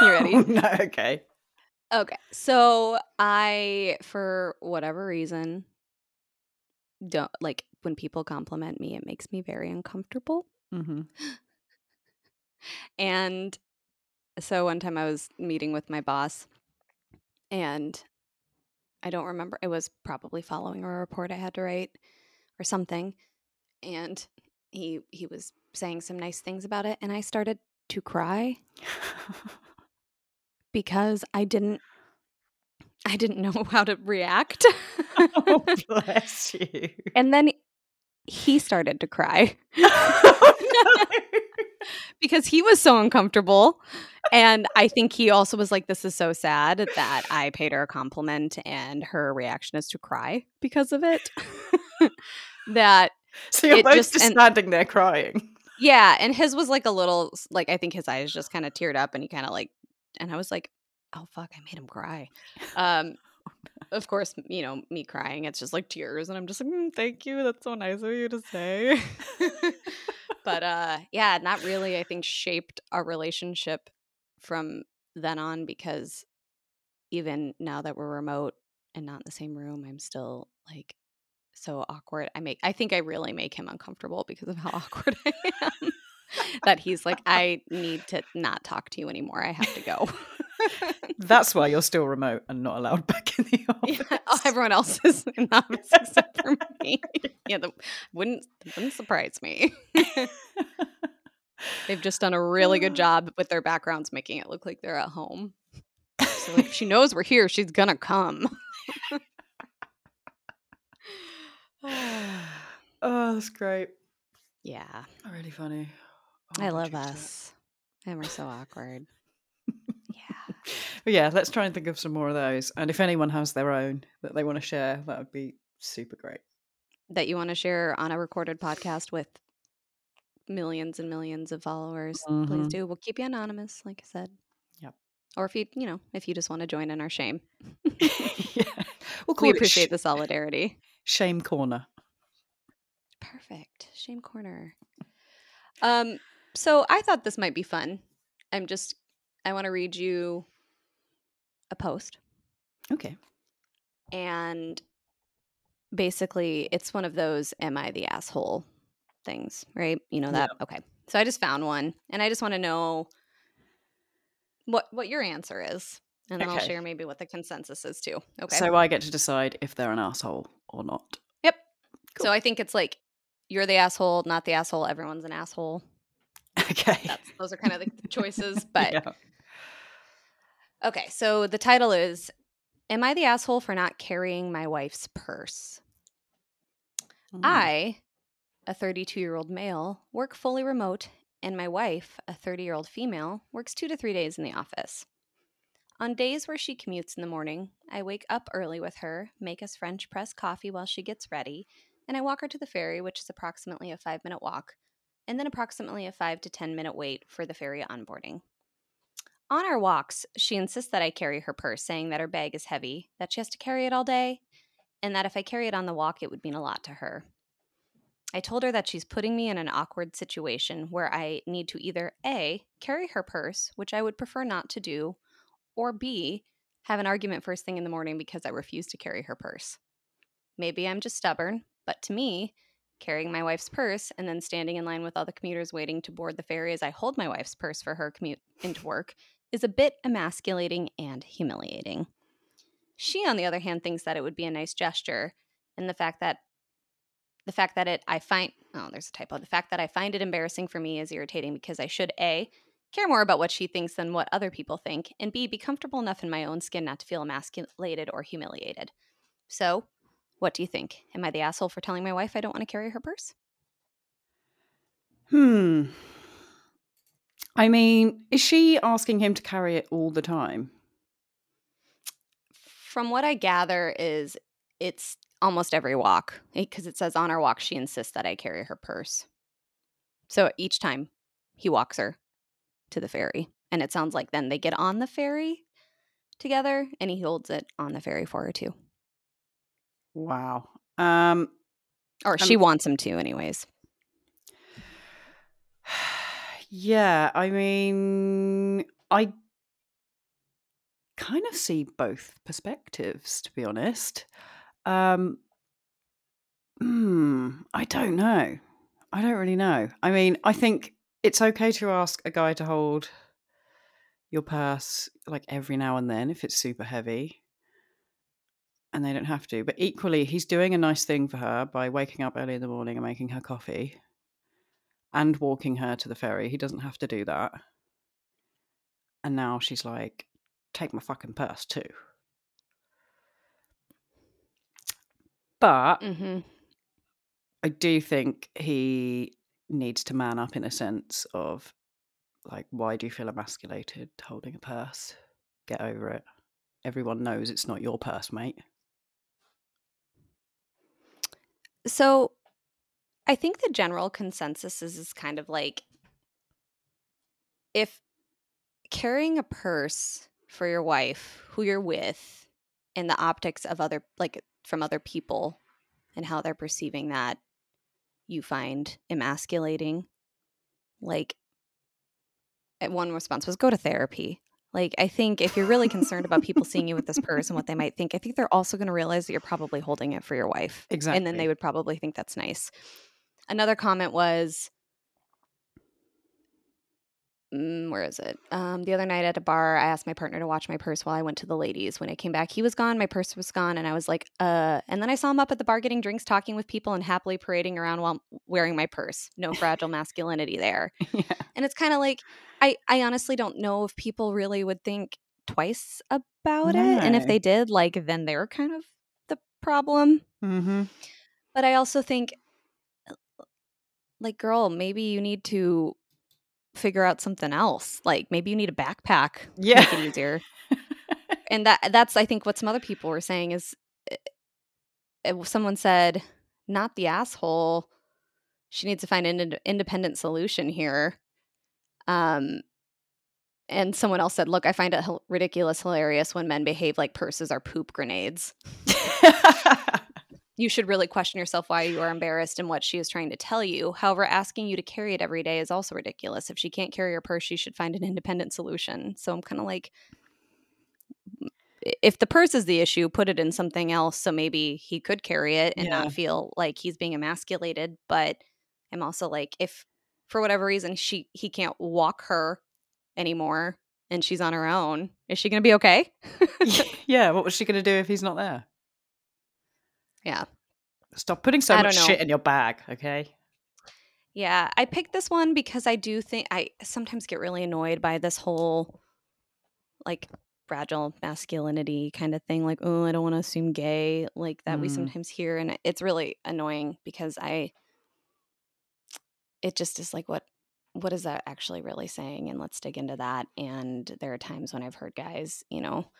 ready? No, okay. Okay. So I, for whatever reason, don't like when people compliment me, it makes me very uncomfortable. hmm And so one time I was meeting with my boss and I don't remember it was probably following a report I had to write or something. And he he was saying some nice things about it and I started to cry because I didn't I didn't know how to react. oh, bless you. and then he started to cry. Because he was so uncomfortable. And I think he also was like, This is so sad that I paid her a compliment and her reaction is to cry because of it. that, so you're It both just- just and- standing there crying. yeah. And his was like a little, like, I think his eyes just kind of teared up and he kind of like, and I was like, Oh, fuck, I made him cry. Um, of course, you know, me crying, it's just like tears. And I'm just like, "Mm, Thank you. That's so nice of you to say. but uh yeah not really i think shaped our relationship from then on because even now that we're remote and not in the same room i'm still like so awkward i make i think i really make him uncomfortable because of how awkward i am that he's like i need to not talk to you anymore i have to go That's why you're still remote and not allowed back in the office. yeah, everyone else is in the office except for me yeah that wouldn't wouldn't surprise me They've just done a really good job with their backgrounds, making it look like they're at home. So like, if she knows we're here, she's gonna come. oh, that's great. yeah, Really funny. Oh, I love us, and we're so awkward. Yeah, But yeah, let's try and think of some more of those. And if anyone has their own that they want to share, that would be super great. that you want to share on a recorded podcast with millions and millions of followers, please Mhm. do. We'll keep you anonymous, like I said. Yep. Or if you, you know, if you just want to join in our shame, yeah. We'll we appreciate sh- the solidarity. Shame Corner. Perfect. Shame corner. Um, so I thought this might be fun. I'm just I want to read you a post Okay. and basically it's one of those am I the asshole things, right? You know that? Okay. So I just found one and I just want to know what what your answer is. And then I'll share maybe what the consensus is too. Okay. So I get to decide if they're an asshole or not. yep. cool. So I think it's like you're the asshole, not the asshole, everyone's an asshole. Okay. That's those are kind of the choices, but Yeah. Okay, so the title is Am I the asshole for not carrying my wife's purse? Mm. I, a 32 year old male, work fully remote, and my wife, a 30 year old female, works two to three days in the office. On days where she commutes in the morning, I wake up early with her, make us French press coffee while she gets ready, and I walk her to the ferry, which is approximately a five minute walk, and then approximately a five to 10 minute wait for the ferry onboarding. On our walks, she insists that I carry her purse, saying that her bag is heavy, that she has to carry it all day, and that if I carry it on the walk, it would mean a lot to her. I told her that she's putting me in an awkward situation where I need to either A, carry her purse, which I would prefer not to do, or B, have an argument first thing in the morning because I refuse to carry her purse. Maybe I'm just stubborn, but to me, carrying my wife's purse and then standing in line with all the commuters waiting to board the ferry as I hold my wife's purse for her commute into work is a bit emasculating and humiliating. She, on the other hand, thinks that it would be a nice gesture, and the fact that the fact that it I find oh there's a typo the fact that I find it embarrassing for me is irritating because I should a care more about what she thinks than what other people think, and b be comfortable enough in my own skin not to feel emasculated or humiliated. So, what do you think? Am I the asshole for telling my wife I don't want to carry her purse? Hmm. I mean, is she asking him to carry it all the time? From what I gather is it's almost every walk because it says on our walk she insists that I carry her purse. So each time he walks her to the ferry and it sounds like then they get on the ferry together and he holds it on the ferry for her too. Wow. Um Or she wants him to anyways. yeah, I mean, I kind of see both perspectives to be honest. Um hmm, I don't know. I don't really know. I mean, I think it's okay to ask a guy to hold your purse like every now and then if it's super heavy and they don't have to. But equally, he's doing a nice thing for her by waking up early in the morning and making her coffee and walking her to the ferry. He doesn't have to do that. And now she's like, take my fucking purse too. But Mm-hmm. I do think he needs to man up in a sense of like, why do you feel emasculated holding a purse? Get over it. Everyone knows it's not your purse, mate. So I think the general consensus is, is kind of like if carrying a purse for your wife who you're with and the optics of other like from other people and how they're perceiving that you find emasculating like eh, one response was go to therapy like i think if you're really concerned about people seeing you with this purse and what they might think i think they're also going to realize that you're probably holding it for your wife Exactly. and then they would probably think that's nice. Another comment was, mm, where is it? Um, the other night at a bar, I asked my partner to watch my purse while I went to the ladies. When I came back, he was gone. My purse was gone, and I was like, uh. And then I saw him up at the bar getting drinks, talking with people, and happily parading around while wearing my purse. No fragile masculinity there. yeah. And it's kind of like, I, I honestly don't know if people really would think twice about it, and if they did, like, then they're kind of the problem. Mm-hmm. But I also think, like, girl, maybe you need to figure out something else. Like, maybe you need a backpack. to Yeah. Make it easier. and that that's I think what some other people were saying is, eh, eh, someone said, not the asshole. She needs to find an ind- independent solution here. Um, and someone else said, "Look, I find it hil- ridiculous, hilarious when men behave like purses are poop grenades." you should really question yourself why you are embarrassed and what she is trying to tell you. However, asking you to carry it every day is also ridiculous. If she can't carry her purse, she should find an independent solution. So I'm kind of like, if the purse is the issue, put it in something else so maybe he could carry it and Yeah. not feel like he's being emasculated. But I'm also like, if for whatever reason she he can't walk her anymore and she's on her own, is she going to be okay? yeah. What was she going to do if he's not there? Yeah. Stop putting so I much shit in your bag, okay? Yeah, I picked this one because I do think I sometimes get really annoyed by this whole like fragile masculinity kind of thing like oh i don't want to assume gay like that we Mm. sometimes hear and it's really annoying because i it just is like what what is that actually really saying and let's dig into that and there are times when i've heard guys you know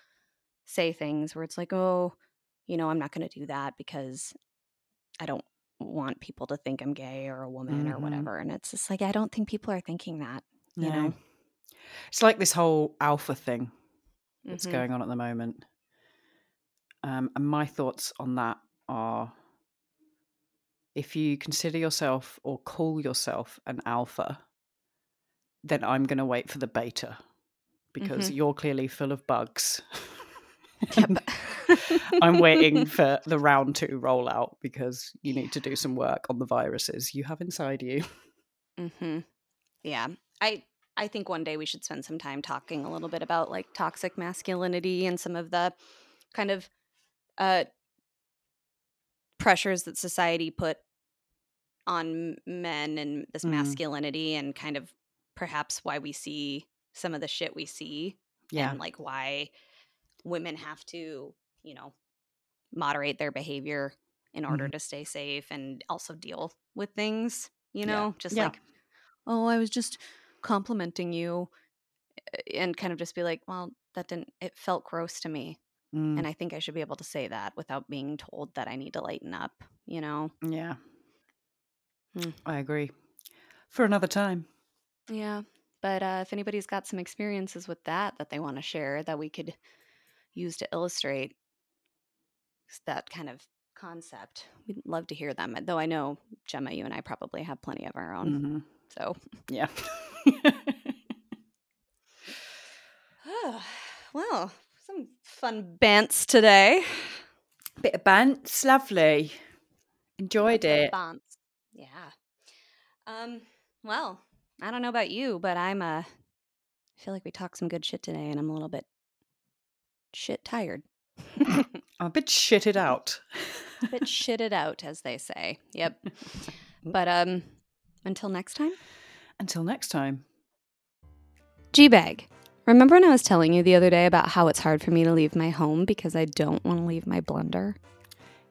say things where it's like oh you know i'm not going to do that because i don't want people to think i'm gay or a woman or Mhm. whatever and it's just like i don't think people are thinking that you No. know It's like this whole alpha thing that's Mhm. going on at the moment. Um, and my thoughts on that are if you consider yourself or call yourself an alpha, then I'm going to wait for the beta because Mhm. you're clearly full of bugs. Yep. I'm waiting for the round two rollout because you need to do some work on the viruses you have inside you. hmm Yeah, I I think one day we should spend some time talking a little bit about like toxic masculinity and some of the kind of uh pressures that society put on men and this Mm. masculinity and kind of perhaps why we see some of the shit we see Yeah. and like why women have to, you know, moderate their behavior in order to stay safe and also deal with things, you Mm-hmm. Yeah. know, just Yeah. like, oh, I was just complimenting you uh, and kind of just be like, well, that didn't, it felt gross to me. Mm, And I think I should be able to say that without being told that I need to lighten up, you know? yeah. Mm. I agree. For another time. Yeah. But uh, if anybody's got some experiences with that that they want to share that we could use to illustrate that kind of concept, we'd love to hear them. Though I know, Gemma, you and I probably have plenty of our own. Mhm. So, Yeah. well, some fun bants today. Bit of bants, lovely. Enjoyed it. Bants. Yeah. Um. Well, I don't know about you, but I'm uh, I feel like we talked some good shit today, and I'm a little bit shit tired. I'm a bit shitted out. A bit shitted out, as they say. Yep. But um, until next time. Until next time. G bag. Remember when I was telling you the other day about how it's hard for me to leave my home because I don't want to leave my blender?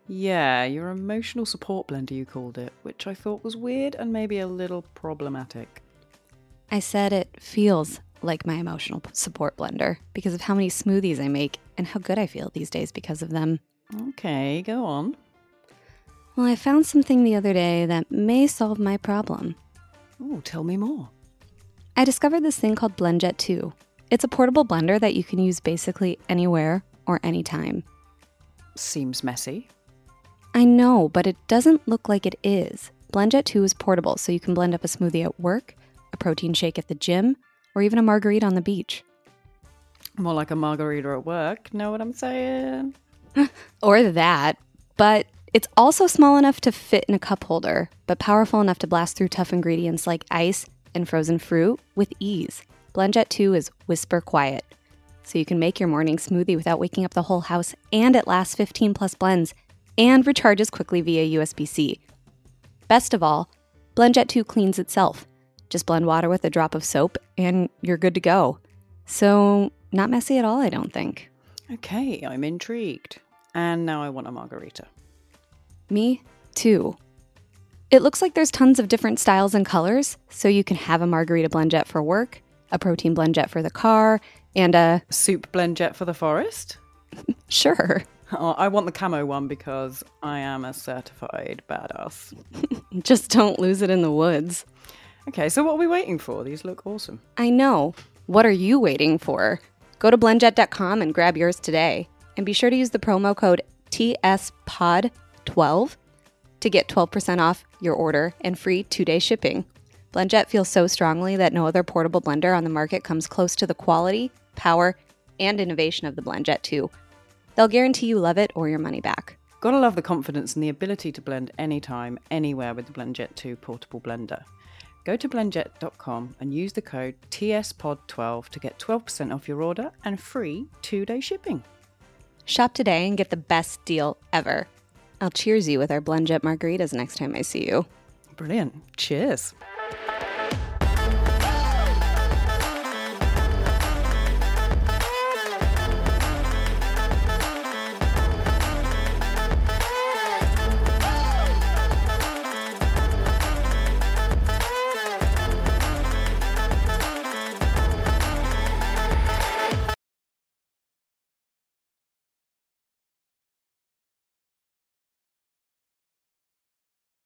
Yeah, your emotional support blender, you called it, which I thought was weird and maybe a little problematic. I said it feels like my emotional support blender because of how many smoothies I make and how good I feel these days because of them. Okay, go on. Well, I found something the other day that may solve my problem. Oh, tell me more. I discovered this thing called BlendJet 2. It's a portable blender that you can use basically anywhere or anytime. Seems messy. I know, but it doesn't look like it is. BlendJet 2 is portable, so you can blend up a smoothie at work, a protein shake at the gym, or even a margarita on the beach. More like a margarita at work. Know what I'm saying? Or that, but it's also small enough to fit in a cup holder, but powerful enough to blast through tough ingredients like ice and frozen fruit with ease. BlendJet 2 is whisper quiet, so you can make your morning smoothie without waking up the whole house, and it lasts 15 plus blends and recharges quickly via USB C. Best of all, BlendJet 2 cleans itself. Just blend water with a drop of soap, and you're good to go. So, not messy at all, I don't think. Okay, I'm intrigued. And now I want a margarita. Me too. It looks like there's tons of different styles and colors, so you can have a margarita blend jet for work, a protein blend jet for the car, and a Soup blend jet for the forest? sure, Oh, I want the camo one because I am a certified badass. just don't lose it in the woods. Okay, so what are we waiting for? These look awesome. I know. What are you waiting for? Go to blendjet.com and grab yours today. And be sure to use the promo code TSPOD12 to get 12% off your order and free two day shipping. Blendjet feels so strongly that no other portable blender on the market comes close to the quality, power, and innovation of the Blendjet 2. They'll guarantee you love it or your money back. Gotta love the confidence and the ability to blend anytime, anywhere with the BlendJet 2 portable blender. Go to blendjet.com and use the code TSPOD12 to get 12% off your order and free two day shipping. Shop today and get the best deal ever. I'll cheers you with our Blendjet margaritas next time I see you. Brilliant. Cheers.